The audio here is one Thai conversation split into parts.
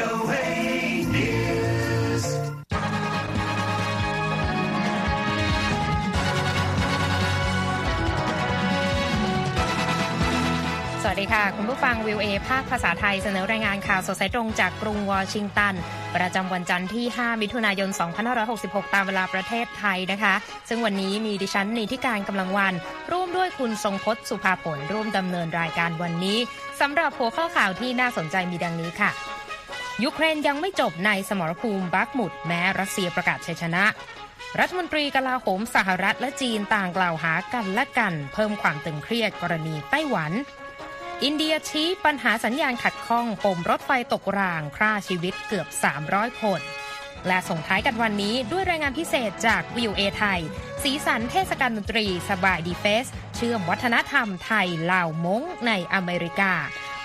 VOA News. สวัสดีค่ะ คุณผู้ฟังวิวเอภาคภาษาไทยเสนอรายงานข่าวสดสายตรงจากกรุงวอชิงตัน ประจำวันจันทร์ที่ 5 มิถุนายน 2566 ตามเวลาประเทศไทยนะคะ ซึ่งวันนี้มีดิฉันนีทิการกำลังวัน ร่วมด้วยคุณทรงพจน์สุภาผลร่วมดำเนินรายการวันนี้สำหรับหัวข้อข่าวที่น่าสนใจมีดังนี้ค่ะ ยูเครนยังไม่จบในสมรภูมิบัคมุตแม้รัสเซียประกาศชัยชนะ รัฐมนตรีกลาโหมสหรัฐและจีนต่างกล่าวหากันและกัน เพิ่มความตึงเครียดกรณีไต้หวัน อินเดียชี้ปัญหาสัญญาณขัดข้องปมรถไฟตกรางฆ่าชีวิตเกือบ 300 คน และส่งท้ายกันวันนี้ด้วยรายงานพิเศษจากวีโอเอไทย สีสันเทศกาลดนตรีสบายดีเฟสต์ เชื่อมวัฒนธรรมไทยลาวมงในอเมริกา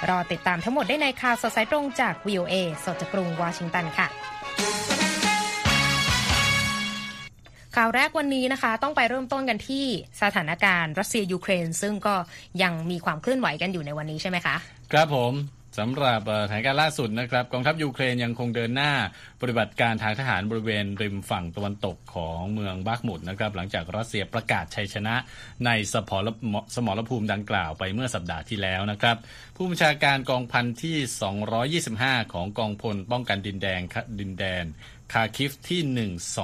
รอติดตามทั้งหมดได้ในข่าวสดสายตรงจากวิวเอสดจากกรุงวอชิงตันค่ะข่าวแรกวันนี้นะคะต้องไปเริ่มต้นกันที่สถานการณ์รัสเซียยูเครน ซึ่งก็ยังมีความเคลื่อนไหวกันอยู่ในวันนี้ใช่ไหมคะ ครับผม สำหรับสถานการณ์ล่าสุดนะครับกองทัพยูเครนยังคงเดินหน้าปฏิบัติการทางทหารบริเวณริมฝั่งตะวันตกของเมืองบักมุดนะครับหลังจากรัสเซียประกาศชัยชนะในสมรสมรภูมิดังกล่าวไปเมื่อสัปดาห์ที่แล้วนะครับผู้บัญชาการกองพันที่ 225 ของกองพลป้องกันดินแดงดินแดนคาร์คิฟที่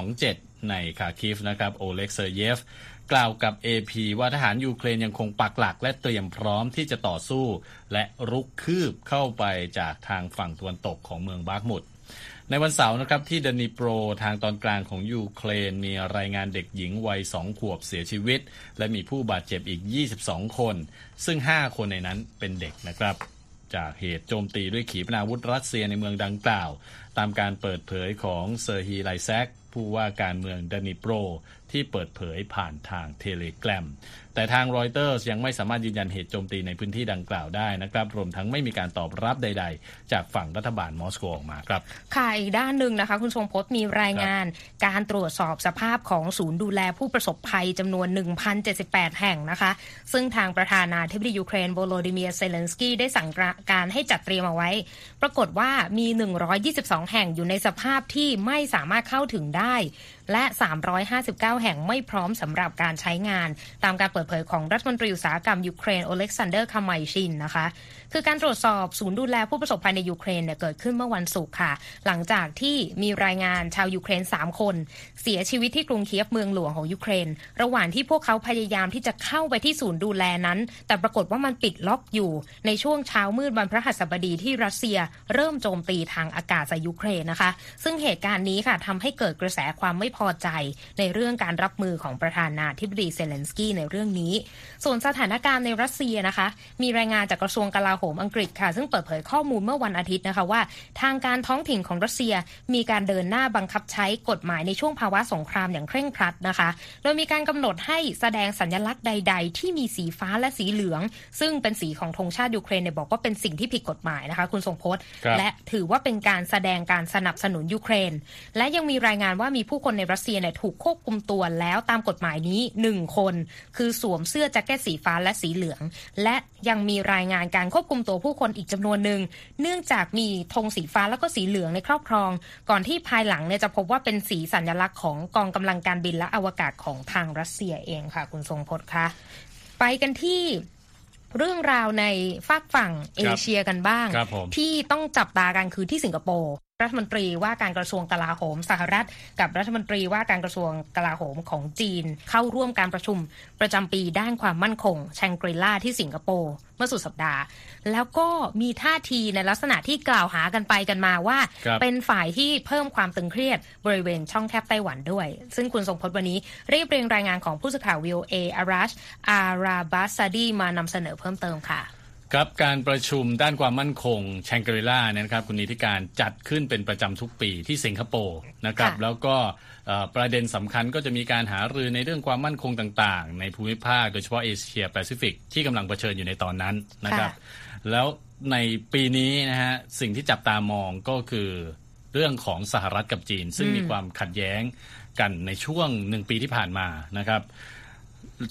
127 ในคาร์คิฟนะครับโอเล็กเซอร์เยฟ กล่าวกับ AP ว่าทหารยูเครนยังคงปักหลักและเตรียมพร้อมที่จะต่อสู้ และรุกคืบเข้าไปจากทางฝั่งตะวันตกของเมืองบัคมุตในวันเสาร์นะครับที่เดนิโปรทางตอนกลางของยูเครน มีรายงานเด็กหญิงวัยสองขวบเสียชีวิต และมีผู้บาดเจ็บอีก 22 คน ซึ่ง 5 คนในนั้นเป็นเด็กนะครับ จากเหตุโจมตีด้วยขีปนาวุธรัสเซียในเมืองดังกล่าว ตามการเปิดเผยของเซอร์ฮีไลแซกผู้ว่าการเมืองดานิโปร ที่เปิดเผยผ่านทางเทเลแกรมแต่ทางรอยเตอร์ยังไม่สามารถยืนยันเหตุโจมตีในพื้นที่ดังกล่าวได้นะครับ รวมทั้งไม่มีการตอบรับใด ๆ จากฝั่งรัฐบาลมอสโกออกมาครับ ค่ะ อีกด้านหนึ่งนะคะ คุณทรงพจน์มีรายงานการตรวจสอบสภาพของศูนย์ดูแลผู้ประสบภัยจำนวน 1,078 แห่งนะคะ ซึ่งทางประธานาธิบดียูเครนโวโลดิเมียเซเลนสกี้ได้สั่งการให้จัดเตรียมเอาไว้ ปรากฏว่ามี 122 แห่งอยู่ในสภาพที่ไม่สามารถเข้าถึงได้ และ 359 แห่งไม่พร้อมสำหรับการใช้งาน ตามการเปิดเผยของรัฐมนตรีอุตสาหกรรมยูเครนโอเล็กซานเดอร์คาไมชินนะคะ คือการตรวจสอบศูนย์ดูแลผู้ประสบภัยในยูเครนเนี่ยเกิดขึ้นเมื่อวันศุกร์ค่ะ หลังจากที่มีรายงานชาวยูเครน 3 คน เสียชีวิตที่กรุงเคียฟเมืองหลวงของยูเครน ระหว่างที่พวกเขาพยายามที่จะเข้าไปที่ศูนย์ดูแลนั้น แต่ปรากฏว่ามันปิดล็อกอยู่ ในช่วงเช้ามืดวันพฤหัสบดีที่รัสเซียเริ่มโจมตีทางอากาศใส่ยูเครนนะคะ ซึ่งเหตุการณ์นี้ค่ะทำให้เกิดกระแสความไม่พอใจ ในเรื่องการรับมือของประธานาธิบดีเซเลนสกี้ในเรื่องนี้ ส่วนสถานการณ์ในรัสเซียนะคะ มีรายงานจากกระทรวงกลาโหมอังกฤษค่ะ ซึ่งเปิดเผยข้อมูลเมื่อวันอาทิตย์นะคะว่า ทางการท้องถิ่นของรัสเซียมีการเดินหน้าบังคับใช้กฎหมายในช่วงภาวะสงครามอย่างเคร่งครัดนะคะ โดยมีการกำหนดให้แสดงสัญลักษณ์ใด ๆ ที่มีสีฟ้าและสีเหลือง ซึ่งเป็นสีของธงชาติยูเครนเนี่ยบอกว่าเป็นสิ่งที่ผิดกฎหมายนะคะ คุณทรงพจน์ครับและถือว่าเป็นการแสดงการสนับสนุนยูเครน และยังมีรายงานว่ามีผู้คนในรัสเซียเนี่ยถูกควบคุมตัวแล้วตามกฎหมายนี้หนึ่งคน คือสวมเสื้อแจ็คเก็ตสีฟ้าและสีเหลือง และยังมีรายงานการควบคุมตัวผู้คนอีกจำนวนหนึ่งเนื่องจากมีธงสีฟ้าแล้วก็สีเหลืองในครอบครอง ก่อนที่ภายหลังเนี่ยจะพบว่าเป็นสีสัญลักษณ์ของกองกำลังการบินและอวกาศของทางรัสเซียเองค่ะ คุณทรงพจน์คะไปกันที่เรื่องราวในฝากฝั่งเอเชียกันบ้างครับผมที่ต้องจับตากันคือที่สิงคโปร์ รัฐมนตรีว่าการกระทรวงกลาโหมสหรัฐ กับรัฐมนตรีว่าการกระทรวงกลาโหมของจีน เข้าร่วมการประชุมประจำปีด้านความมั่นคงแชงกรีล่าที่สิงคโปร์เมื่อสุดสัปดาห์ แล้วก็มีท่าทีในลักษณะที่กล่าวหากันไปกันมาว่าครับเป็นฝ่ายที่เพิ่มความตึงเครียดบริเวณช่องแคบไต้หวันด้วย ซึ่งคุณทรงพจน์วันนี้เรียบเรียงรายงานของผู้สื่อข่าววิวเออารัชอาราบัสซาดีมานำเสนอเพิ่มเติมค่ะ ครับการประชุมด้านความมั่นคงแชงกรีล่าเนี่ยนะครับคุณนิติการจัดขึ้นเป็นประจำทุกปีที่สิงคโปร์นะครับค่ะแล้วก็เอ่อประเด็นสำคัญก็จะมีการหารือในเรื่องความมั่นคงต่างๆ ในภูมิภาคโดยเฉพาะเอเชียแปซิฟิกที่กำลังเผชิญอยู่ในตอนนั้นนะครับแล้วในปีนี้นะฮะสิ่งที่จับตามองก็คือเรื่องของสหรัฐกับจีน ซึ่งอืมมีความขัดแย้งกันในช่วงหนึ่งปีที่ผ่านมานะครับ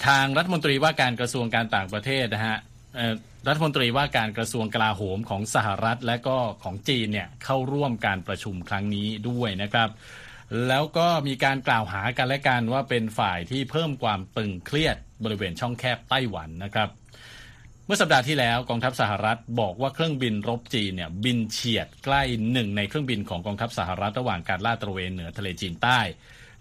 ทางรัฐมนตรีว่าการกระทรวงการต่างประเทศนะฮะเอ่อ รัฐมนตรีว่าการกระทรวงกลาโหมของสหรัฐและก็ของจีนเนี่ยเข้าร่วมการประชุมครั้งนี้ด้วยนะครับ แล้วก็มีการกล่าวหากันและกันว่าเป็นฝ่ายที่เพิ่มความตึงเครียดบริเวณช่องแคบไต้หวันนะครับ เมื่อสัปดาห์ที่แล้วกองทัพสหรัฐบอกว่าเครื่องบินรบจีนเนี่ยบินเฉียดใกล้หนึ่งในเครื่องบินของกองทัพสหรัฐระหว่างการลาดตระเวนเหนือทะเลจีนใต้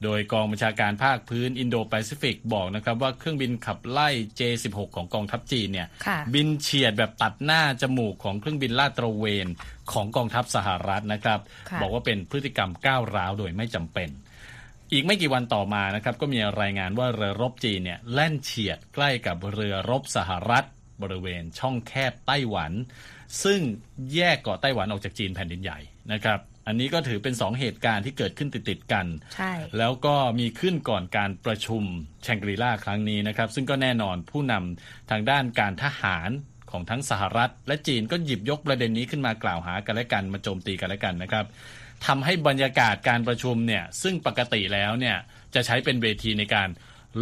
โดยกองบัญชาการภาคพื้นอินโดแปซิฟิกบอกนะครับว่าเครื่องบินขับไล่ J16 ของกองทัพจีนเนี่ยค่ะบินเฉียดแบบตัดหน้าจมูกของเครื่องบินลาดตระเวนของกองทัพสหรัฐนะครับค่ะบอกว่าเป็นพฤติกรรมก้าวร้าวโดยไม่จำเป็น อีกไม่กี่วันต่อมานะครับก็มีรายงานว่าเรือรบจีนเนี่ยแล่นเฉียดใกล้กับเรือรบสหรัฐ บริเวณช่องแคบไต้หวัน ซึ่งแยกเกาะไต้หวันออกจากจีนแผ่นดินใหญ่นะครับ อันนี้ก็ถือเป็นสองเหตุการณ์ที่เกิดขึ้นติดๆกัน ใช่ แล้วก็มีขึ้นก่อนการประชุมแชงกรีลาครั้งนี้นะครับ ซึ่งก็แน่นอนผู้นำทางด้านการทหารของทั้งสหรัฐ และจีนก็หยิบยกประเด็นนี้ขึ้นมากล่าวหากันและกันมาโจมตีกันและกันนะครับทำให้บรรยากาศการประชุมเนี่ยซึ่งปกติแล้วเนี่ยจะใช้เป็นเวทีในการ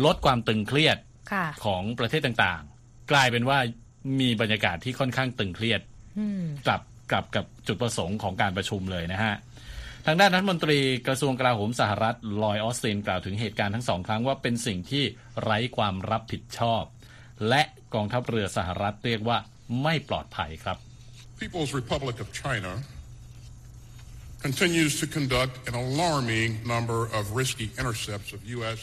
ลดความตึงเครียดค่ะของประเทศต่างๆ กลายเป็นว่ามีบรรยากาศที่ค่อนข้างตึงเครียดอืมกลับ กลับกับจุดประสงค์ของการประชุมเลยนะฮะทางด้านรัฐมนตรีกระทรวงกลาโหมสหรัฐลอยออสตินกล่าวถึงเหตุการณ์ทั้งสองครั้งว่าเป็นสิ่งที่ไร้ความรับผิดชอบ และกองทัพเรือสหรัฐเรียกว่าไม่ปลอดภัยครับ People's Republic of China continues to conduct an alarming number of risky intercepts of U.S.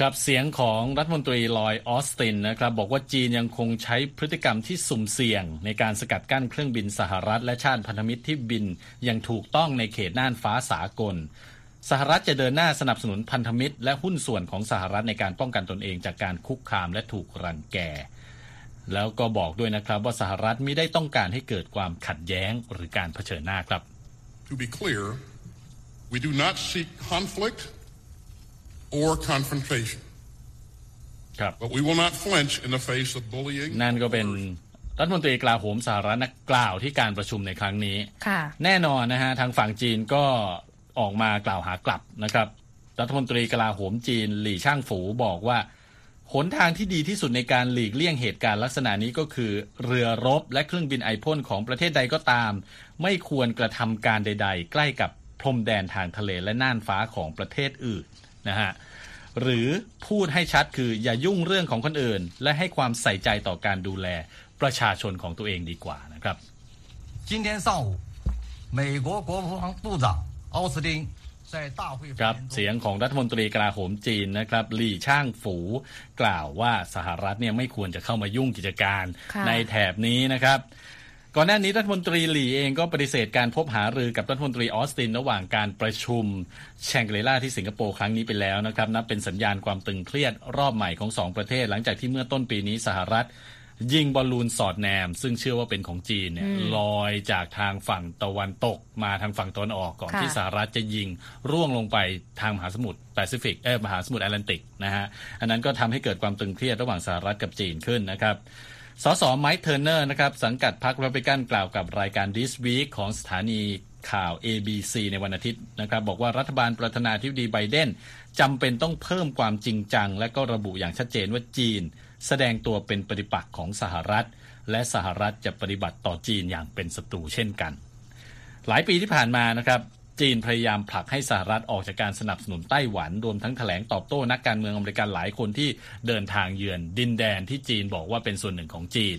ครับเสียงของรัฐมนตรีลอยออสตินนะครับบอกว่าจีนยังคงใช้พฤติกรรมที่สุ่มเสี่ยง ในการสกัดกั้นเครื่องบินสหรัฐ และชาติพันธมิตรที่บินอย่างถูกต้องในเขตน่านฟ้าสากล สหรัฐจะเดินหน้าสนับสนุนพันธมิตร และหุ้นส่วนของสหรัฐในการป้องกันตนเองจากการคุกคามและถูกรังแก แล้วก็บอกด้วยนะครับว่าสหรัฐไม่ได้ต้องการให้เกิดความขัดแย้งหรือการเผชิญหน้าครับ To be clear, we do not seek conflict or confrontation, ครับ but we will not flinch in the face of bullying. นั่นก็เป็นรัฐมนตรีกลาโหมสหรัฐนะกล่าวที่การประชุมในครั้งนี้ค่ะแน่นอนนะฮะทางฝั่งจีนก็ออกมากล่าวหากลับนะครับ รัฐมนตรีกลาโหมจีน หลี่ช่างฝูบอกว่า หนทางที่ดีที่สุดในการหลีกเลี่ยงเหตุการณ์ลักษณะนี้ก็คือ เรือรบและเครื่องบินไอพ่นของประเทศใดก็ตาม ไม่ควรกระทำการใด ๆ ใกล้กับพรมแดนทางทะเลและน่านฟ้าของประเทศอื่น นะฮะหรือพูดให้ชัดคืออย่ายุ่งเรื่องของคนอื่น และให้ความใส่ใจต่อการดูแลประชาชนของตัวเองดีกว่านะครับ 今天上午，美国国防部长奥斯汀在大会 ครับ 发言中 เสียงของรัฐมนตรีกลาโหมจีนนะครับหลี่ช่างฝูกล่าวว่าสหรัฐเนี่ยไม่ควรจะเข้ามายุ่งกิจการ ค่ะ ในแถบนี้นะครับ ก่อนหน้านี้รัฐมนตรีหลี่เองก็ปฏิเสธการพบหารือกับรัฐมนตรีออสตินระหว่างการประชุมแชงเกรล่าที่สิงคโปร์ครั้งนี้ไปแล้วนะครับนับเป็นสัญญาณความตึงเครียดรอบใหม่ของสองประเทศ หลังจากที่เมื่อต้นปีนี้สหรัฐยิงบอลลูนสอดแนม ซึ่งเชื่อว่าเป็นของจีนเนี่ยลอยจากทางฝั่งตะวันตกมาทางฝั่งตะวันออกก่อนค่ะที่สหรัฐจะยิงร่วงลงไปทางมหาสมุทรแปซิฟิกเออมหาสมุทรแอตแลนติกนะฮะอันนั้นก็ทำให้เกิดความตึงเครียดระหว่างสหรัฐกับจีนขึ้นนะครับ สสไมค์เทอร์เนอร์นะครับสังกัดพรรครีพับลิกันกล่าวกับรายการ This Week ของสถานีข่าว ABC ในวันอาทิตย์นะครับบอกว่ารัฐบาลประธานาธิบดีไบเดนจำเป็นต้องเพิ่มความจริงจัง และก็ระบุอย่างชัดเจนว่าจีน แสดงตัวเป็นปฏิปักษ์ของสหรัฐ และสหรัฐจะปฏิบัติต่อจีนอย่างเป็นศัตรูเช่นกัน หลายปีที่ผ่านมานะครับ จีนพยายามผลักให้สหรัฐออกจากการสนับสนุนไต้หวัน รวมทั้งแถลงตอบโต้นักการเมืองอเมริกันหลายคนที่เดินทางเยือนดินแดนที่จีนบอกว่าเป็นส่วนหนึ่งของจีน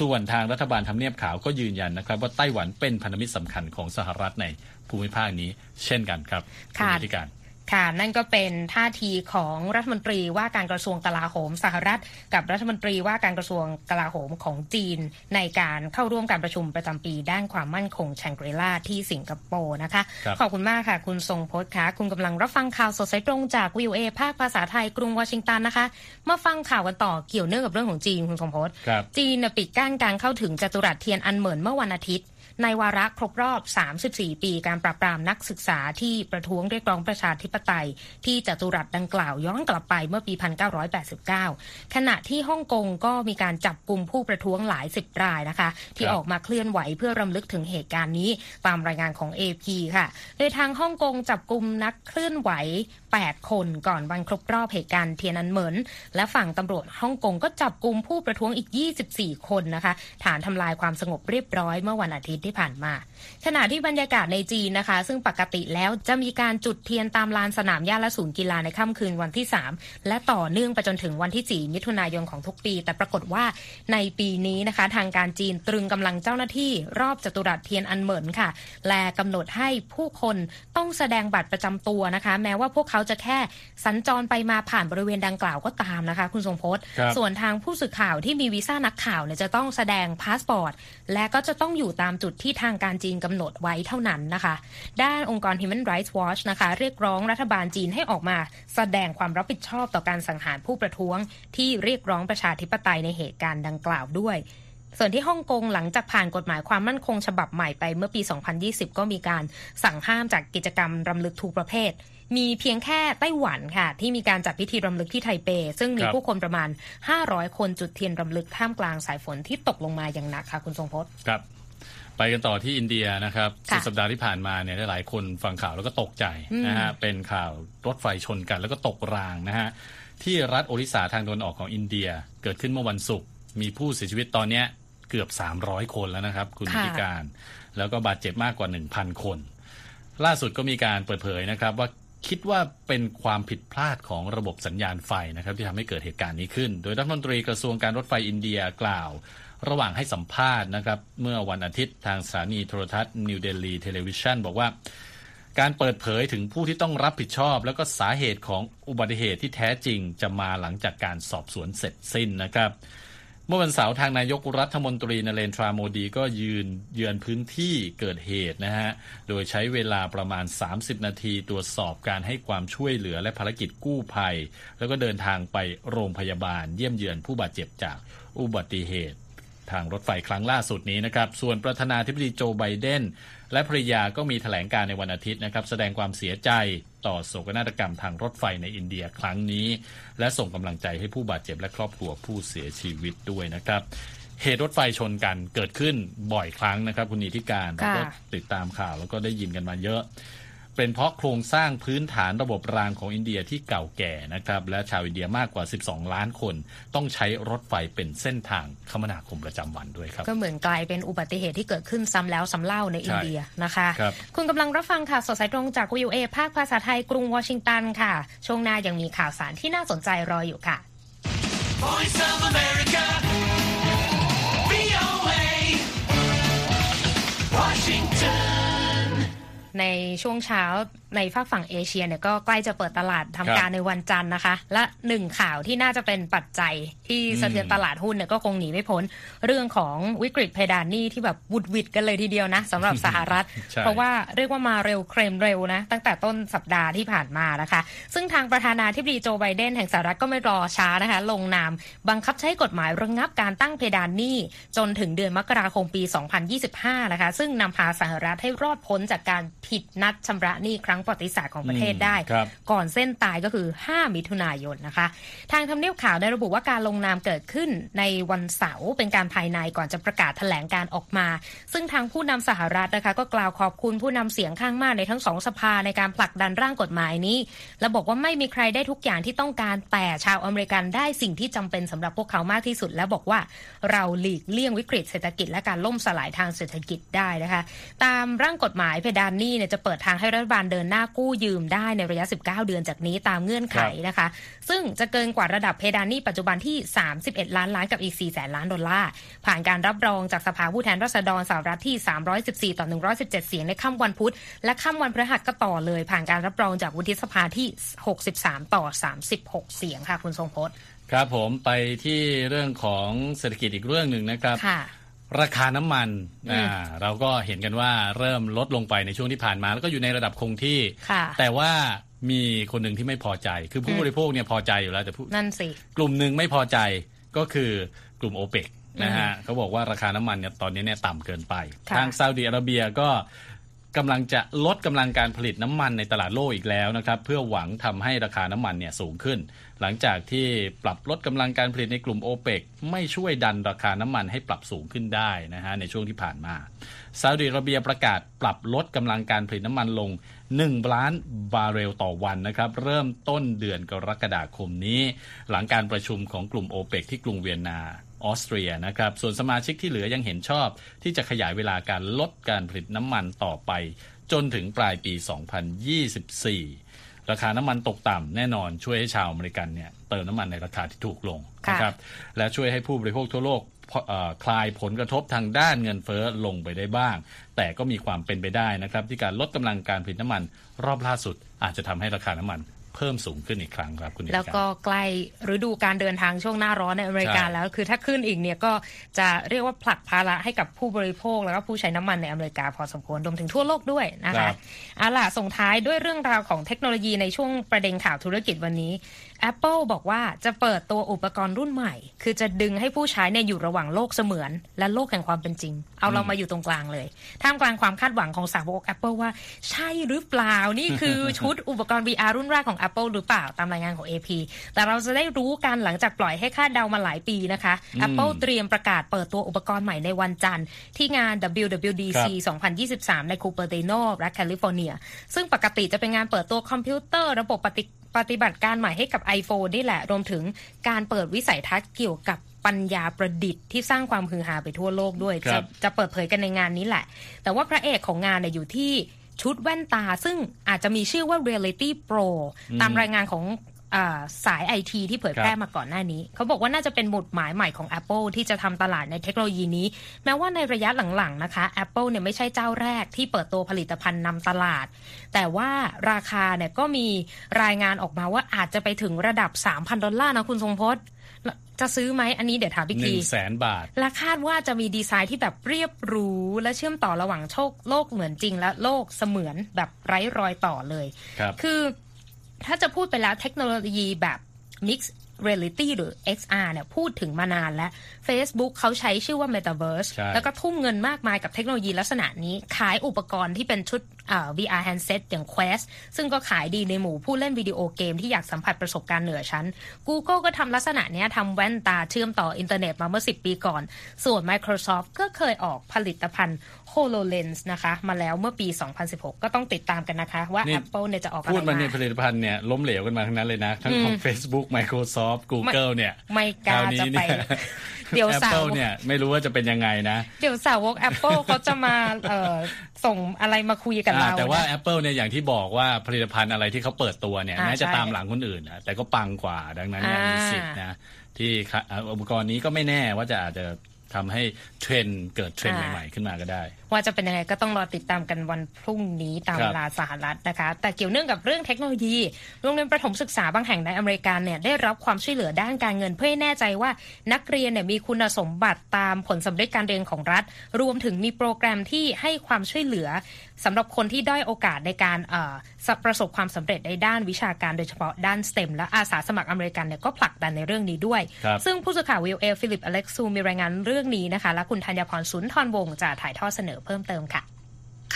ส่วนทางรัฐบาลทำเนียบขาวก็ยืนยันนะครับ ว่าไต้หวันเป็นพันธมิตรสำคัญของสหรัฐในภูมิภาคนี้เช่นกันครับค่ะณนิติการ ค่ะ นั่นก็เป็นท่าทีของรัฐมนตรีว่าการกระทรวงกลาโหมสหรัฐ กับรัฐมนตรีว่าการกระทรวงกลาโหมของจีน ในการเข้าร่วมการประชุมประจำปีด้านความมั่นคงแชงกรีลาที่สิงคโปร์นะคะครับขอบคุณมากค่ะ คุณทรงพจน์ค่ะ คุณกำลังรับฟังข่าวสดสายตรงจากวิวเอภาคภาษาไทยกรุงวอชิงตันนะคะ มาฟังข่าวกันต่อเกี่ยวเนื่องกับเรื่องของจีนคุณทรงพจน์ครับจีนน่ะปิดกั้นการเข้าถึงจัตุรัสเทียนอันเหมินเมื่อวันอาทิตย์ ในวาระครบรอบ 34 ปีการปราบปรามนักศึกษาที่ประท้วงเรียกร้องประชาธิปไตย ที่จตุรัสดังกล่าวย้อนกลับไปเมื่อปี 1989 ขณะที่ฮ่องกงก็มีการจับกลุ่มผู้ประท้วงหลายสิบรายนะคะ ที่ออกมาเคลื่อนไหวเพื่อรำลึกถึงเหตุการณ์นี้ตามรายงานของ AP ค่ะ โดยทางฮ่องกงจับกลุ่มนักเคลื่อนไหว 8 คนก่อนวันครบรอบเหตุการณ์เทียนอันเหมินและฝั่งตำรวจฮ่องกงก็จับกลุ่มผู้ประท้วงอีก 24 คนนะคะ ฐานทำลายความสงบเรียบร้อยเมื่อวันอาทิตย์ที่ผ่านมาขณะที่บรรยากาศในจีนนะคะ ซึ่งปกติแล้วจะมีการจุดเทียนตามลานสนามหญ้าและศูนย์กีฬาในค่ำคืนวันที่ 3 และต่อเนื่องไปจนถึงวันที่ 4 มิถุนายนของทุกปี แต่ปรากฏว่าในปีนี้นะคะ ทางการจีนตรึงกำลังเจ้าหน้าที่รอบจัตุรัสเทียนอันเหมินค่ะ และกำหนดให้ผู้คนต้องแสดงบัตรประจำตัวนะคะ แม้ว่าพวกเขาจะแค่สัญจรไปมาผ่านบริเวณดังกล่าวก็ตามนะคะ คุณทรงพจน์ครับส่วนทางผู้สื่อข่าวที่มีวีซ่านักข่าวเนี่ยจะต้องแสดงพาสปอร์ต และก็จะต้องอยู่ตามจุดที่ทางการจีนกำหนดไว้เท่านั้นนะคะ ด้านองค์กร Human Rights Watch นะคะ เรียกร้องรัฐบาลจีนให้ออกมา แสดงความรับผิดชอบต่อการสังหารผู้ประท้วง ที่เรียกร้องประชาธิปไตยในเหตุการณ์ดังกล่าวด้วยส่วนที่ฮ่องกงหลังจากผ่านกฎหมายความมั่นคงฉบับใหม่ไปเมื่อปี 2020 ก็มีการสั่งห้ามจากกิจกรรมรำลึกทุกประเภท มีเพียงแค่ไต้หวันค่ะ ที่มีการจัดพิธีรำลึกที่ไทเป ซึ่งมีผู้คนประมาณ 500 คนจุดเทียนรำลึกท่ามกลางสายฝนที่ตกลงมาอย่างหนักค่ะ คุณทรงพจน์ครับ ไปกันต่อที่อินเดียนะครับค่ะสุดสัปดาห์ที่ผ่านมาเนี่ยหลายๆคนฟังข่าวแล้วก็ตกใจอืมนะฮะเป็นข่าวรถไฟชนกันแล้วก็ตกรางนะฮะที่รัฐโอริสาทางตะวันออกของอินเดีย เกิดขึ้นเมื่อวันศุกร์มีผู้เสียชีวิตตอนเนี้ยเกือบ 300 คนแล้วนะครับ คุณค่ะพิการ แล้วก็บาดเจ็บมากกว่า 1,000 คน ล่าสุดก็มีการเปิดเผยนะครับว่าคิดว่าเป็นความผิดพลาดของระบบสัญญาณไฟนะครับที่ทำให้เกิดเหตุการณ์นี้ขึ้น โดยรัฐมนตรีกระทรวงการรถไฟอินเดียกล่าว ระหว่างให้สัมภาษณ์นะครับ เมื่อวันอาทิตย์ทางสถานีโทรทัศน์นิวเดลีเทเลวิชันบอกว่า การเปิดเผยถึงผู้ที่ต้องรับผิดชอบ แล้วก็สาเหตุของอุบัติเหตุที่แท้จริงจะมาหลังจากการสอบสวนเสร็จสิ้นนะครับเมื่อวันเสาร์ทางนายกรัฐมนตรีนเรนทราโมดีก็ไปเยือนพื้นที่เกิดเหตุนะฮะ โดยใช้เวลาประมาณ 30 นาทีตรวจสอบการให้ความช่วยเหลือและภารกิจกู้ภัย แล้วก็เดินทางไปโรงพยาบาลเยี่ยมเยือนผู้บาดเจ็บจากอุบัติเหตุ ทางรถไฟครั้งล่าสุดนี้นะครับ ส่วนประธานาธิบดีโจไบเดนและภรรยาก็มีแถลงการในวันอาทิตย์นะครับ แสดงความเสียใจต่อโศกนาฏกรรมทางรถไฟในอินเดียครั้งนี้ และส่งกำลังใจให้ผู้บาดเจ็บและครอบครัวผู้เสียชีวิตด้วยนะครับเหตุรถไฟชนกันเกิดขึ้นบ่อยครั้งนะครับ คุณนิติการเราก็ค่ะติดตามข่าวแล้วก็ได้ยินกันมาเยอะ เป็นเพราะโครงสร้างพื้นฐานระบบรางของอินเดียที่เก่าแก่นะครับ และชาวอินเดียมากกว่า 12 ล้านคน ต้องใช้รถไฟเป็นเส้นทางคมนาคมประจำวันด้วยครับ ก็เหมือนกลายเป็นอุบัติเหตุที่เกิดขึ้นซ้ำแล้วซ้ำเล่าในอินเดียนะคะครับคุณกำลังรับฟังข่าวสดสายตรงจากวิวเอภาคภาษาไทยกรุงวอชิงตันค่ะ ช่วงหน้ายังมีข่าวสารที่น่าสนใจรออยู่ค่ะ Voice of America. ในช่วงเช้าในฝากฝั่งเอเชียเนี่ยก็ใกล้จะเปิดตลาดทำครับการในวันจันทร์นะคะ และหนึ่งข่าวที่น่าจะเป็นปัจจัยที่สะเทือนตลาดหุ้นเนี่ยก็คงหนีไม่พ้น เรื่องของวิกฤตเพดานหนี้ที่แบบวุดวิดกันเลยทีเดียวนะสำหรับสหรัฐใช่เพราะว่าเรียกว่ามาเร็วเครมเร็วนะ ตั้งแต่ต้นสัปดาห์ที่ผ่านมานะคะ ซึ่งทางประธานาธิบดีโจไบเดนแห่งสหรัฐก็ไม่รอช้านะคะ ลงนามบังคับใช้กฎหมายระงงับการตั้งเพดานหนี้จนถึงเดือนมกราคมปี 2025 นะคะ ซึ่งนำพาสหรัฐให้รอดพ้นจากการผิดนัดชำระหนี้ครั้งประวัติศาสตร์ของประเทศได้ครับก่อนเส้นตายก็คือ 5 มิถุนายนนะคะ ทางทำเนียบข่าวได้ระบุว่าการลงนามเกิดขึ้นในวันเสาร์เป็นการภายในก่อนจะประกาศแถลงการออกมา ซึ่งทางผู้นำสหรัฐนะคะก็กล่าวขอบคุณผู้นำเสียงข้างมากในทั้งสองสภาในการผลักดันร่างกฎหมายนี้ และบอกว่าไม่มีใครได้ทุกอย่างที่ต้องการแต่ชาวอเมริกันได้สิ่งที่จำเป็นสำหรับพวกเขามากที่สุด และบอกว่าเราหลีกเลี่ยงวิกฤตเศรษฐกิจและการล่มสลายทางเศรษฐกิจได้นะคะ ตามร่างกฎหมายเพดานหนี้เนี่ยจะเปิดทางให้รัฐบาลเดินหน้ากู้ยืมได้ในระยะ 19 เดือนจากนี้ตามเงื่อนไขนะคะ ซึ่งจะเกินกว่าระดับเพดานหนี้ปัจจุบันที่ 31 ล้านล้านกับอีก 4 แสนล้านดอลลาร์ ผ่านการรับรองจากสภาผู้แทนราษฎรสหรัฐที่ 314 ต่อ 117 เสียงในค่ำวันพุธ และค่ำวันพฤหัสก็ต่อเลย ผ่านการรับรองจากวุฒิสภาที่ 63 ต่อ 36 เสียงค่ะคุณทรงพจน์ครับผมไปที่เรื่องของเศรษฐกิจอีกเรื่องหนึ่งนะครับค่ะ ราคาน้ำมันอืมอ่าเราก็เห็นกันว่าเริ่มลดลงไปในช่วงที่ผ่านมา แล้วก็อยู่ในระดับคงที่ค่ะแต่ว่ามีคนหนึ่งที่ไม่พอใจ คือผู้บริโภคเนี่ยพอใจอยู่แล้วแต่ผู้นั่นสิกลุ่มหนึ่งไม่พอใจก็คือกลุ่มโอเปกนะฮะเขาบอกว่าราคาน้ำมันเนี่ยตอนนี้เนี่ยต่ำเกินไปค่ะทางซาอุดิอาระเบียก็กำลังจะลดกำลังการผลิตน้ำมันในตลาดโลกอีกแล้วนะครับ เพื่อหวังทำให้ราคาน้ำมันเนี่ยสูงขึ้น หลังจากที่ปรับลดกำลังการผลิตในกลุ่มโอเปกไม่ช่วยดันราคาน้ำมันให้ปรับสูงขึ้นได้นะฮะในช่วงที่ผ่านมาซาอุดิอาระเบียประกาศปรับลดกำลังการผลิตน้ำมันลง 1 ล้านบาร์เรลต่อวันนะครับเริ่มต้นเดือนกรกฎาคมนี้ หลังการประชุมของกลุ่มโอเปกที่กรุงเวียนนาออสเตรียนะครับส่วนสมาชิกที่เหลือยังเห็นชอบ ที่จะขยายเวลาการลดการผลิตน้ำมันต่อไป จนถึงปลายปี 2024 ราคาน้ำมันตกต่ำแน่นอนช่วยให้ชาวอเมริกันเนี่ยเติมน้ำมันในราคาที่ถูกลงค่ะนะครับและช่วยให้ผู้บริโภคทั่วโลกพอเอ่อคลายผลกระทบทางด้านเงินเฟ้อลงไปได้บ้าง แต่ก็มีความเป็นไปได้นะครับ ที่การลดกำลังการผลิตน้ำมันรอบล่าสุด อาจจะทำให้ราคาน้ำมัน เพิ่มสูงขึ้นอีกครั้งครับคุณเอกแล้วก็ใกล้ฤดูการเดินทางช่วงหน้าร้อนในอเมริกาใช่แล้ว คือถ้าขึ้นอีกเนี่ยก็จะเรียกว่าผลักภาระให้กับผู้บริโภคแล้วก็ผู้ใช้น้ำมันในอเมริกาพอสมควรรวมถึงทั่วโลกด้วยนะครัคะบเอาล่ะส่งท้ายด้วยเรื่องราวของเทคโนโลยีในช่วงประเด็นข่าวธุรกิจวันนี้ Apple บอกว่าจะเปิดตัวอุปกรณ์รุ่นใหม่ คือจะดึงให้ผู้ใช้เนี่ยอยู่ระหว่างโลกเสมือน และโลกแห่งความเป็นจริง เอาเรามาอยู่ตรงกลางเลย ท่ามกลางความคาดหวังของสาวก Apple ว่าใช่หรือเปล่า นี่คือชุดอุปกรณ์ VR รุ่นแรกของ Apple หรือเปล่าตามรายงานของ AP แต่เราจะได้รู้กันหลังจากปล่อยให้คาดเดามาหลายปีนะคะ Apple เตรียมประกาศเปิดตัวอุปกรณ์ใหม่ในวันจันทร์ที่งาน WWDC 2023 ในคูเปอร์เตโนรัฐแคลิฟอร์เนีย ซึ่งปกติจะเป็นงานเปิดตัวคอมพิวเตอร์ระบบปฏิปฏิบัติการใหม่ให้กับ iPhone นี่แหละ รวมถึงการเปิดวิสัยทัศน์เกี่ยวกับปัญญาประดิษฐ์ที่สร้างความฮือฮาไปทั่วโลกด้วยครัจะบจะเปิดเผยกันในงานนี้แหละ แต่ว่าพระเอกของงานเนี่ยอยู่ที่ชุดแว่นตาซึ่งอาจจะมีชื่อว่า Reality Pro ตามรายงานของอา สายไอทีที่เผยแพร่ครับมาก่อนหน้านี้ เขาบอกว่าน่าจะเป็นหมุดหมายใหม่ของ Apple ที่จะทำตลาดในเทคโนโลยีนี้ แม้ว่าในระยะหลังๆนะคะ Apple เนี่ยไม่ใช่เจ้าแรกที่เปิดตัวผลิตภัณฑ์นำตลาด แต่ว่าราคาเนี่ยก็มีรายงานออกมาว่าอาจจะไปถึงระดับ 3,000 ดอลลาร์นะคุณทรงพจน์จะซื้อไหมอันนี้เดี๋ยวถามพี่หทีนึ่งแสนบาท และคาดว่าจะมีดีไซน์ที่แบบเรียบหรู และเชื่อมต่อระหว่างโชคโลกเหมือนจริง และโลกเสมือนแบบไร้รอยต่อเลย ครับ คือ ถ้าจะพูดไปแล้วเทคโนโลยีแบบ Mixed Reality หรือ XR เนี่ยพูดถึงมานานแล้ว Facebook เขาใช้ชื่อว่า Metaverse ใช่แล้วก็ทุ่มเงินมากมายกับเทคโนโลยีลักษณะนี้ ขายอุปกรณ์ที่เป็นชุดอ่า VR handset อย่าง Quest ซึ่งก็ขายดีในหมู่ผู้เล่นวิดีโอเกมที่อยากสัมผัสประสบการณ์เหนือชั้น Google ก็ทำลักษณะเนี้ยทำแว่นตาเชื่อมต่ออินเทอร์เน็ตมาเมื่อ 10 ปีก่อน ส่วน Microsoft ก็เคยออกผลิตภัณฑ์ HoloLens นะคะ มาแล้วเมื่อปี 2016 ก็ต้องติดตามกันนะคะ ว่านี่ Apple เนี่ยจะออกอะไรพูดมามาเนี่ยผลิตภัณฑ์เนี่ยล้มเหลวกันมาทั้งนั้นเลยนะ ทั้งของ Facebook Microsoft Google เนี่ยไม่กล้าครวนี้จะไปเนี่ยเดี๋ยวสาว Apple เนี่ยไม่รู้ว่าจะเป็นยังไงนะ เดี๋ยวสาวก Apple เขาจะมาเอ่อส่งอะไรมาคุยกับอ่าเรา แต่ว่านะ Apple เนี่ยอย่างที่บอกว่าผลิตภัณฑ์อะไรที่เขาเปิดตัวเนี่ยอ่าแม้จะใช่ตามหลังคนอื่นนะแต่ก็ปังกว่าดังนั้นเนี่ยอ่ามีมีสิทธิ์นะที่ค่ะอ่าอุปกรณ์นี้ก็ไม่แน่ว่าจะอาจจะทำให้เทรนด์เกิดเทรนด์ใหม่ๆขึ้นมาก็ได้ ว่าจะเป็นยังไงก็ต้องรอติดตามกันวันพรุ่งนี้ตามครับเวลาสหรัฐนะคะ แต่เกี่ยวเนื่องกับเรื่องเทคโนโลยี โรงเรียนประถมศึกษาบางแห่งในอเมริกาเนี่ยได้รับความช่วยเหลือด้านการเงินเพื่อให้แน่ใจว่านักเรียนเนี่ยมีคุณสมบัติตามผลสำเร็จการเรียนของรัฐ รวมถึงมีโปรแกรมที่ให้ความช่วยเหลือสำหรับคนที่ด้อยโอกาสในการเอ่อประสบความสำเร็จในด้านวิชาการโดยเฉพาะด้าน STEM และอาสาสมัครอเมริกันเนี่ยก็ผลักดันในเรื่องนี้ด้วยครับซึ่งผู้สื่อข่าววีโอเอ ฟิลิปอเล็กซูมีรายงานเรื่องนี้นะคะและคุณธัญพรสุนทรวงศ์จะถ่ายทอดเสนอเพิ่มเติมค่ะ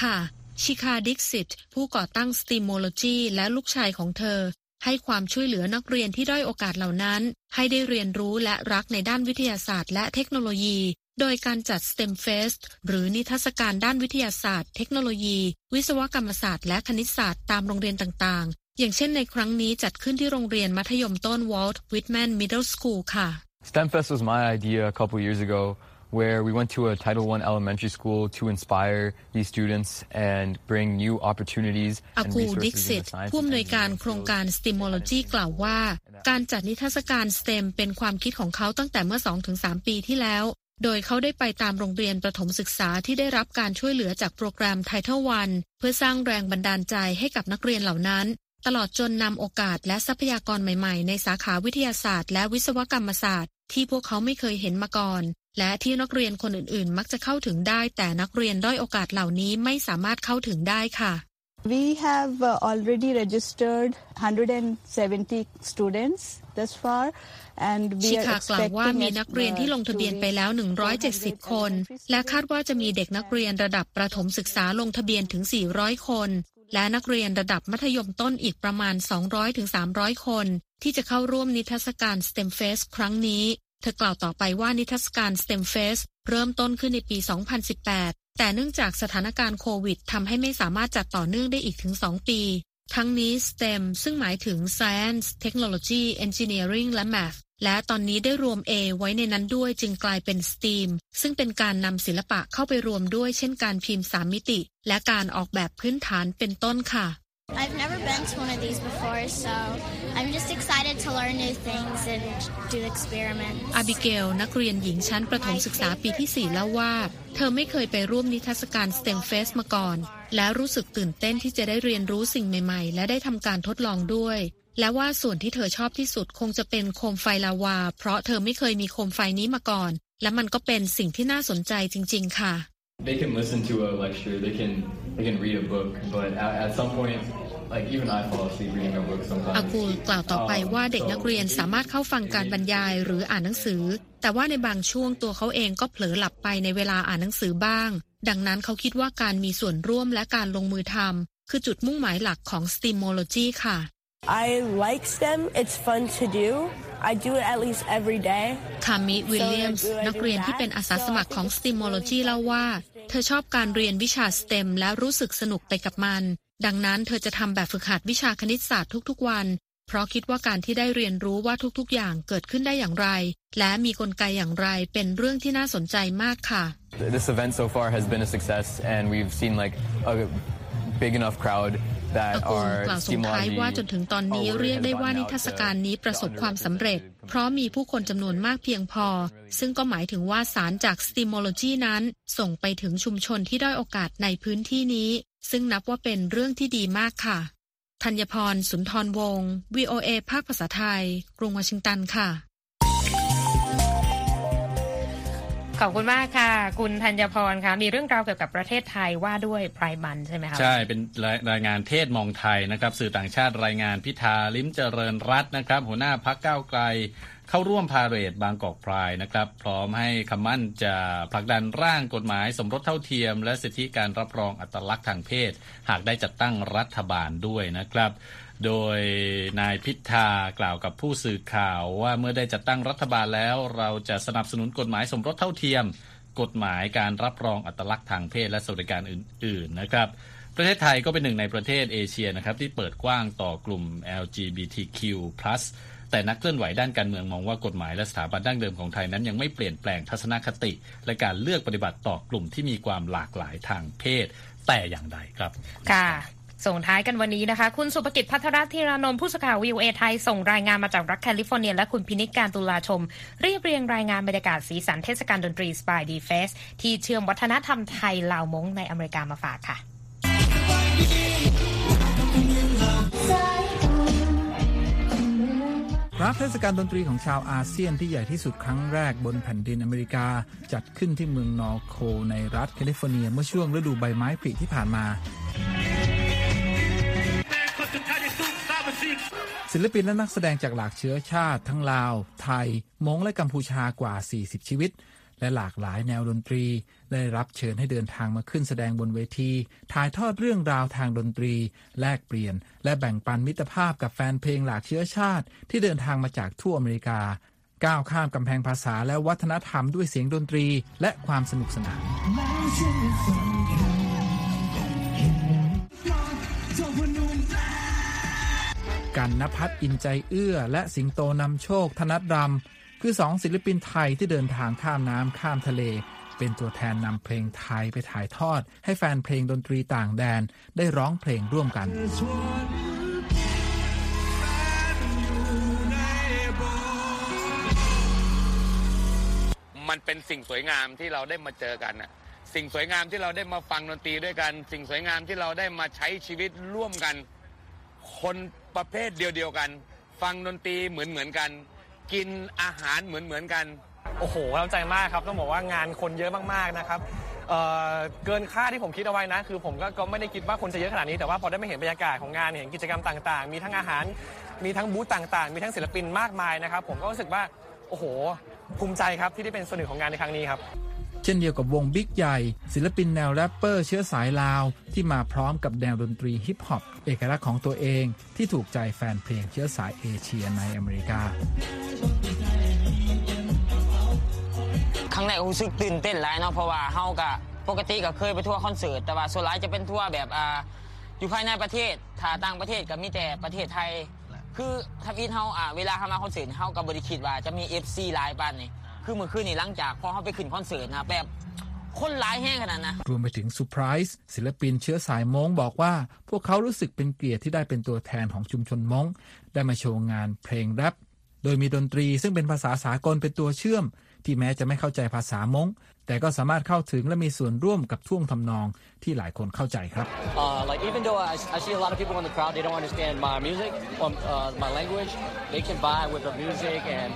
ค่ะ ชิคาดิกซิตผู้ก่อตั้ง Steamology และลูกชายของเธอ ให้ความช่วยเหลือนักเรียนที่ด้อยโอกาสเหล่านั้น ให้ได้เรียนรู้และรักในด้านวิทยาศาสตร์ และเทคโนโลยีโดยการจัด STEM Fest หรือนิทรรศการด้านวิทยาศาสตร์ เทคโนโลยี วิศวกรรมศาสตร์และคณิตศาสตร์ตามโรงเรียนต่างๆ อย่างเช่นในครั้งนี้จัดขึ้นที่โรงเรียนมัธยมต้น Walt Whitman Middle School ค่ะ STEM Fest was my idea a couple years ago, where we went to a Title I elementary school to inspire these students and bring new opportunities อา and คูดิก resources ซิ in ต the science ผู้อำนวย and การ engineering โครงการ fields. STEMology กล่าวว่า การจัดนิทรรศการ STEM เป็นความคิดของเขาตั้งแต่เมื่อ 2-3 ปีที่แล้ว โดยเขาได้ไปตามโรงเรียนประถมศึกษาที่ได้รับการช่วยเหลือจากโปรแกรม Title I เพื่อสร้างแรงบันดาลใจให้กับนักเรียนเหล่านั้น ตลอดจนนำโอกาสและทรัพยากรใหม่ ๆ ในสาขาวิทยาศาสตร์ และวิศวกรรมศาสตร์ ที่พวกเขาไม่เคยเห็นมาก่อน และที่นักเรียนคนอื่นๆ มักจะเข้าถึงได้ แต่นักเรียนด้อยโอกาสเหล่านี้ไม่สามารถเข้าถึงได้ค่ะ We have uh, already registered 170 students thus far, and ชิ we are คากล่าวว่า expecting มี as, นักเรียนที่ลงทะเบียนไปแล้ว 170 คน และคาดว่าจะมีเด็กนักเรียนระดับประถมศึกษาลงทะเบียนถึง 400 คน และนักเรียนระดับมัธยมต้นอีกประมาณ 200-300 คน ที่จะเข้าร่วมนิทรรศการ STEM Fest ครั้งนี้ เธอกล่าวต่อไปว่านิทรรศการ STEM Fest เริ่มต้นขึ้นในปี 2018 แต่เนื่องจากสถานการณ์โควิดทำให้ไม่สามารถจัดต่อเนื่องได้อีกถึง 2 ปี ทั้งนี้ STEM ซึ่งหมายถึง Science Technology Engineering และ Math และตอนนี้ได้รวม A ไว้ในนั้นด้วยจึงกลายเป็น STEAM ซึ่งเป็นการนำศิลปะเข้าไปรวมด้วย เช่นการพิมพ์สามมิติ และการออกแบบพื้นฐานเป็นต้นค่ะ I've never been to one of these before, so I'm just excited to learn new things and do experiments. อาบิเกลนักเรียนหญิงชั้นประถมศึกษาปีที่4แล้วว่า เธอไม่เคยไปร่วมนิทรรศการ STEM Fest มาก่อน และรู้สึกตื่นเต้นที่จะได้เรียนรู้สิ่งใหม่ ๆ และได้ทำการทดลองด้วย และว่าส่วนที่เธอชอบที่สุดคงจะเป็นโคมไฟลาวา เพราะเธอไม่เคยมีโคมไฟนี้มาก่อน และมันก็เป็นสิ่งที่น่าสนใจจริง ๆ ค่ะ They can listen to a lecture, they can they can read a book, but at, at some point, like even I fall asleep reading a book อา sometimes. กูลกล่าวต่อไปว่าเด็กนักเรียนสามารถเข้าฟังการบรรยายหรืออ่านหนังสือ แต่ว่าในบางช่วงตัวเขาเองก็เผลอหลับไปในเวลาอ่านหนังสือบ้าง ดังนั้นเขาคิดว่าการมีส่วนร่วมและการลงมือทำคือจุดมุ่งหมายหลักของ STEAMology ค่ะ I like STEM. It's fun to do. I do it at least every day. คามิวิลเลียมส์นักเรียนที่เป็นอาสาสมัครของ STEAMology เล่าว่า เธอชอบการเรียนวิชา STEM และรู้สึกสนุกไปกับมัน ดังนั้นเธอจะทำแบบฝึกหัดวิชาคณิตศาสตร์ทุกๆวัน เพราะคิดว่าการที่ได้เรียนรู้ว่าทุกๆ อย่างเกิดขึ้นได้อย่างไร และมีกลไกอย่างไรเป็นเรื่องที่น่าสนใจมากค่ะ This event so far has been a success, and we've seen like a big enough crowd อา that กูล are กล่าวส่งท้ายว่าจนถึงตอนนี้เรียกได้ว่านิทรรศการนี้ประสบความสำเร็จ เพราะมีผู้คนจำนวนมากเพียงพอ ซึ่งก็หมายถึงว่าสารจาก STEAMology นั้น ส่งไปถึงชุมชนที่ด้อยโอกาสในพื้นที่นี้ ซึ่งนับว่าเป็นเรื่องที่ดีมากค่ะ ธัญพร สุนทรวงศ์ VOA ภาคภาษาไทย กรุงวอชิงตันค่ะ ขอบคุณมากค่ะ คุณธัญพรคะมีเรื่องราวเกี่ยวกับประเทศไทยว่าด้วยไพรมันใช่ไหมคะใช่ เป็นรายรายงานเทศมองไทยนะครับ สื่อต่างชาติรายงานพิธาลิ้มเจริญรัตน์นะครับ หัวหน้าพักก้าวไกล เข้าร่วมพาเหรดบางกอกพรายนะครับ พร้อมให้คำมั่นจะผลักดันร่างกฎหมายสมรสเท่าเทียม และสิทธิการรับรองอัตลักษณ์ทางเพศ หากได้จัดตั้งรัฐบาลด้วยนะครับโดยนายพิธากล่าวกับผู้สื่อข่าวว่าเมื่อได้จัดตั้งรัฐบาลแล้ว เราจะสนับสนุนกฎหมายสมรสเท่าเทียม กฎหมายการรับรองอัตลักษณ์ทางเพศและสวัสดิการอื่น ๆ นะครับ ประเทศไทยก็เป็นหนึ่งในประเทศเอเชียนะครับที่เปิดกว้างต่อกลุ่ม LGBTQ+ แต่นักเคลื่อนไหวด้านการเมืองมองว่ากฎหมายและสถาบันดั้งเดิมของไทยนั้นยังไม่เปลี่ยนแปลงทัศนคติ และการเลือกปฏิบัติต่อกลุ่มที่มีความหลากหลายทางเพศ แต่อย่างใดครับ ค่ะส่งท้ายกันวันนี้นะคะ คุณสุภกิจพัทรธีรานนท์ผู้สื่อข่าววิวเอไทย ส่งรายงานมาจากรัฐแคลิฟอร์เนีย และคุณพินิจการตุลาชม เรียบเรียงรายงานบรรยากาศสีสันเทศกาลดนตรีสบายดี Fest ที่เชื่อมวัฒนธรรมไทยลาวม้งในอเมริกามาฝากค่ะ รับเทศกาลดนตรีของชาวอาเซียนที่ใหญ่ที่สุดครั้งแรกบนแผ่นดินอเมริกา จัดขึ้นที่เมืองนอร์โคในรัฐแคลิฟอร์เนีย เมื่อช่วงฤดูใบไม้ผลิที่ผ่านมา ศิลปินและนักแสดงจากหลากเชื้อชาติทั้งลาว ไทยมงและกัมพูชากว่า 40 ชีวิต และหลากหลายแนวดนตรี ได้รับเชิญให้เดินทางมาขึ้นแสดงบนเวที ถ่ายทอดเรื่องราวทางดนตรี แลกเปลี่ยน และแบ่งปันมิตรภาพกับแฟนเพลงหลากเชื้อชาติ ที่เดินทางมาจากทั่วอเมริกา ก้าวข้ามกำแพงภาษาและวัฒนธรรมด้วยเสียงดนตรี และความสนุกสนานกันนพัฒน์อินใจเอื้อ และสิงโตนำโชค ธนัดรำ คือสองศิลปินไทยที่เดินทางข้ามน้ำข้ามทะเล เป็นตัวแทนนำเพลงไทยไปถ่ายทอด ให้แฟนเพลงดนตรีต่างแดนได้ร้องเพลงร่วมกันมันเป็นสิ่งสวยงามที่เราได้มาเจอกันน่ะสิ่งสวยงามที่เราได้มาฟังดนตรีด้วยกัน สิ่งสวยงามที่เราได้มาใช้ชีวิตร่วมกัน คนประเภทเดียวๆกัน ฟังดนตรีเหมือนเหมือนๆกัน กินอาหารเหมือนเหมือนๆกัน โอ้โหประทับใจมากครับ ต้องบอกว่างานคนเยอะมากๆนะครับเเอ่อเกินค่าที่ผมคิดเอาไว้นะ คือผมก็ก็ไม่ได้คิดว่าคนจะเยอะขนาดนี้ แต่ว่าพอได้มาเห็นบรรยากาศของงาน เห็นกิจกรรมต่างๆ มีทั้งอาหาร มีทั้งบูธต่างๆ มีทั้งศิลปินมากมายนะครับ ผมก็รู้สึกว่า โอ้โห ภูมิใจครับที่ได้เป็นส่วนหนึ่งของงานในครั้งนี้ครับ เช่นเดียวกับวงบิ๊กใหญ่ ศิลปินแนวแรปเปอร์เชื้อสายลาว ที่มาพร้อมกับแนวดนตรีฮิปฮอปเอกลักษณ์ของตัวเอง ที่ถูกใจแฟนเพลงเชื้อสายเอเชียในอเมริกาครั้งแรกรู้สึกตื่นเต้นหลายเนาะเพราะว่าเฮาก็ปกติก็เคยไปทัวร์คอนเสิร์ตแต่ว่าส่วนหลายจะเป็นทัวร์แบบอ่าอยู่ภายในประเทศถ้าต่างประเทศก็มีแต่ประเทศไทย คือทำอินเฮาอ่าเวลาเฮามาคอนเสิร์ตเฮาก็บ่ได้คิดว่าจะมี FC หลายปานนี้ คือเมื่อคืนนี้หลังจากพอเขาไปขึ้นคอนเสิร์ตนะแบบคนหลายแฮงขนาดนะรวมไปถึงเซอร์ไพรส์ศิลปินเชื้อสายม้งบอกว่า พวกเขารู้สึกเป็นเกียรติที่ได้เป็นตัวแทนของชุมชนม้งได้มาโชว์งานเพลงแรปโดยมีดนตรีซึ่งเป็นภาษาสากลเป็นตัวเชื่อม ที่แม้จะไม่เข้าใจภาษาม้ง แต่ก็สามารถเข้าถึงและมีส่วนร่วมกับท่วงทำนองที่หลายคนเข้าใจครับ Uh, like even though I, I see a lot of people in the crowd, they don't understand my music or uh, my language. They can vibe with the music, and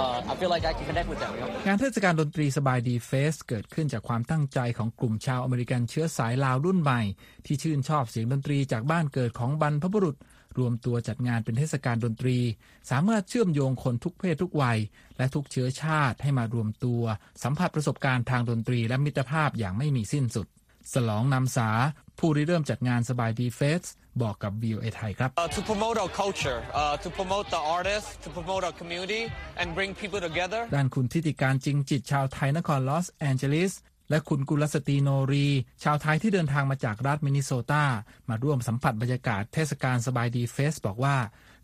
uh, I feel like I can connect with them. You know? งานเทศกาลดนตรีสบายดีเฟสเกิดขึ้นจากความตั้งใจของกลุ่มชาวอเมริกันเชื้อสายลาวรุ่นใหม่ ที่ชื่นชอบเสียงดนตรีจากบ้านเกิดของบรรพบุรุษ รวมตัวจัดงานเป็นเทศกาลดนตรี สามารถเชื่อมโยงคนทุกเพศทุกวัย และทุกเชื้อชาติให้มารวมตัว สัมผัสประสบการณ์ทางดนตรีและมิตรภาพอย่างไม่มีสิ้นสุด สลองนำสา ผู้ริเริ่มจัดงานสบายดีเฟสบอกกับ VOA ไทยครับ Uh, to promote our culture, uh, to promote the artists, to promote our community, and bring people together. ด้านคุณทิติการจริงจิตชาวไทยนครลอสแอนเจลิส และคุณกุลสตีโนรี ชาวไทยที่เดินทางมาจากรัฐมินนิโซตา มาร่วมสัมผัสบรรยากาศเทศกาลสบายดี Fest บอกว่า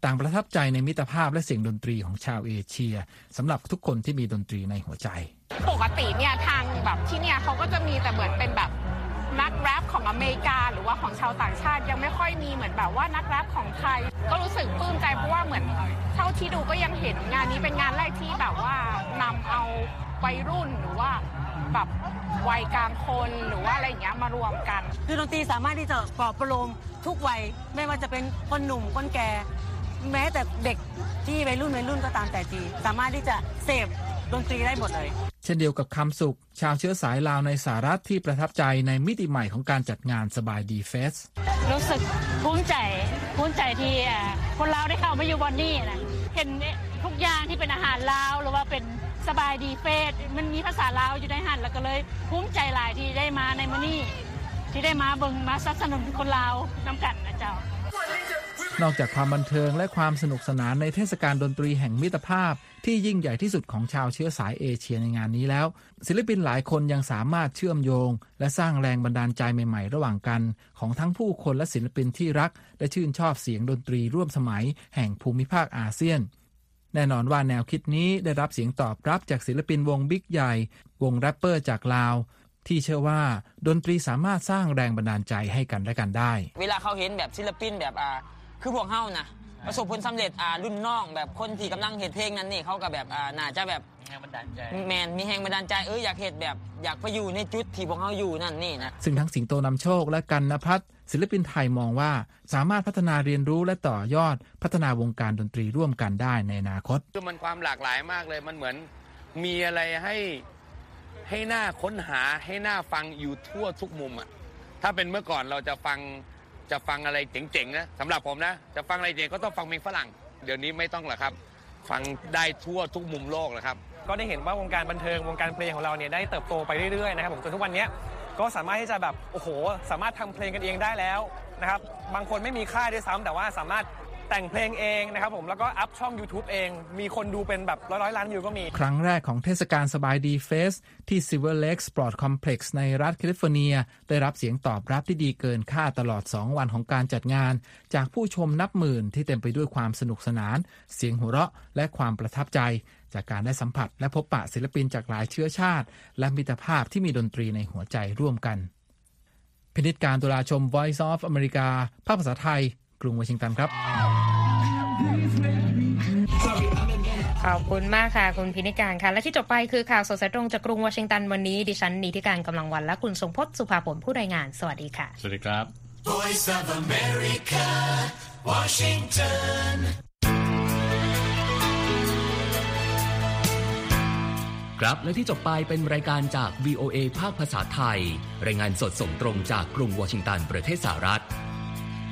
ต่างประทับใจในมิตรภาพและเสียงดนตรีของชาวเอเชียสำหรับทุกคนที่มีดนตรีในหัวใจ ปกติเนี่ยทางแบบที่เนี่ยเขาก็จะมีแต่เหมือนเป็นแบบนักแรปของอเมริกาหรือว่าของชาวต่างชาติยังไม่ค่อยมีเหมือนแบบว่านักแรปของไทย ก็รู้สึกปลื้มใจเพราะว่าเหมือนเท่าที่ดูก็ยังเห็นงานนี้เป็นงานแรกที่แบบว่านำเอาวัยรุ่นหรือว่าแบบ วัยกลางคนหรือว่าอะไรอย่างเงี้ยมารวมกัน คือดนตรีสามารถที่จะปลอบประโลมทุกวัยไม่ว่าจะเป็นคนหนุ่มคนแก่ แม้แต่เด็กที่วัยรุ่นวัยรุ่นก็ตามแต่ทีสามารถที่จะเสพดนตรีได้หมดเลย เช่นเดียวกับคำสุข ชาวเชื้อสายลาวในสหรัฐที่ประทับใจในมิติใหม่ของการจัดงานสบายดีเฟส รู้สึกภูมิใจภูมิใจที่อ่าคนลาวได้เข้ามาอยู่บอนนี่นะเห็นทุกอย่างที่เป็นอาหารลาวหรือว่าเป็น สบายดีเฟสมันมีภาษาลาวอยู่ในหันแล้วก็เลยภูมิใจหลายที่ได้มาในมื้อนี้ที่ได้มาเบิ่งมาสนับสนุนคนลาวนำกันนะเจ้านอกจากความบันเทิงและความสนุกสนานในเทศกาลดนตรีแห่งมิตรภาพ ที่ยิ่งใหญ่ที่สุดของชาวเชื้อสายเอเชียในงานนี้แล้ว ศิลปินหลายคนยังสามารถเชื่อมโยง และสร้างแรงบันดาลใจใหม่ๆ ระหว่างกัน ของทั้งผู้คนและศิลปินที่รัก และชื่นชอบเสียงดนตรีร่วมสมัย แห่งภูมิภาคอาเซียน แน่นอนว่าแนวคิดนี้ได้รับเสียงตอบรับจากศิลปินวงบิ๊กใหญ่ วงแรปเปอร์จากลาว ที่เชื่อว่าดนตรีสามารถสร้างแรงบันดาลใจให้กันและกันได้ เวลาเขาเห็นแบบศิลปินแบบอ่าคือพวกเฮานะประสบผลสำเร็จอ่ารุ่นน้องแบบคนที่กำลังเห็นเพลงนั้นนี่เขาก็แบบอ่าน่าจะแบบ งบันดาลใจ แมนมีแรงบันดาลใจเอออยากเห็นแบบอยากไปอยู่ในจุดที่พวกเฮาอยู่นั่นนี่นะซึ่งทั้งสิงโตนำโชคและกันนพัฒน์ศิลปินไทยมองว่าสามารถพัฒนาเรียนรู้และต่อยอดพัฒนาวงการดนตรีร่วมกันได้ในอนาคตคือมันความหลากหลายมากเลยมันเหมือนมีอะไรให้ให้หน้าค้นหาให้หน้าฟังอยู่ทั่วทุกมุมอะถ้าเป็นเมื่อก่อนเราจะฟังจะฟังอะไรเจ๋งๆนะสำหรับผมนะ จะฟังอะไรเจ๋งก็ต้องฟังเพลงฝรั่ง เดี๋ยวนี้ไม่ต้องหรอกครับ ฟังได้ทั่วทุกมุมโลกนะครับ ก็ได้เห็นว่าวงการบันเทิงวงการเพลงของเราเนี่ยได้เติบโตไปเรื่อยๆนะครับผมจนทุกวันนี้ก็สามารถที่จะแบบโอ้โห สามารถทำเพลงกันเองได้แล้วนะครับบางคนไม่มีค่ายด้วยซ้ำแต่ว่าสามารถ แต่งเพลงเองนะครับผมแล้วก็อัพช่อง YouTube เอง มีคนดูเป็นแบบร้อยๆล้านวิวก็มี ครั้งแรกของเทศกาลสบายดีเฟสที่ Silver Lake Sport Complex ในรัฐแคลิฟอร์เนีย ได้รับเสียงตอบรับที่ดีเกินคาดตลอด 2 วันของการจัดงาน จากผู้ชมนับหมื่นที่เต็มไปด้วยความสนุกสนาน เสียงหัวเราะ และความประทับใจ จากการได้สัมผัส และพบปะศิลปินจากหลายเชื้อชาติ และมิตรภาพที่มีดนตรีในหัวใจร่วมกันพินิจการตุลาชม Voice of America ภาคภาษาไทย กรุงวอชิงตันครับ ขอบคุณมากค่ะ คุณพินิการค่ะ และที่จบไปคือข่าวสดสายตรงจากกรุงวอชิงตันวันนี้ ดิฉันนีทิการกำลังวันและคุณทรงพจน์สุภาผลผู้รายงาน สวัสดีค่ะ สวัสดีครับ Voice of America, Washington. ครับและที่จบไปเป็นรายการจาก VOA ภาคภาษาไทย รายงานสดส่งตรงจากกรุงวอชิงตันประเทศสหรัฐ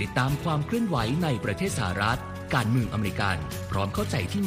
ติดตามความเคลื่อนไหวในประเทศสหรัฐ การเมืองอเมริกัน พร้อมเข้าใจที่มา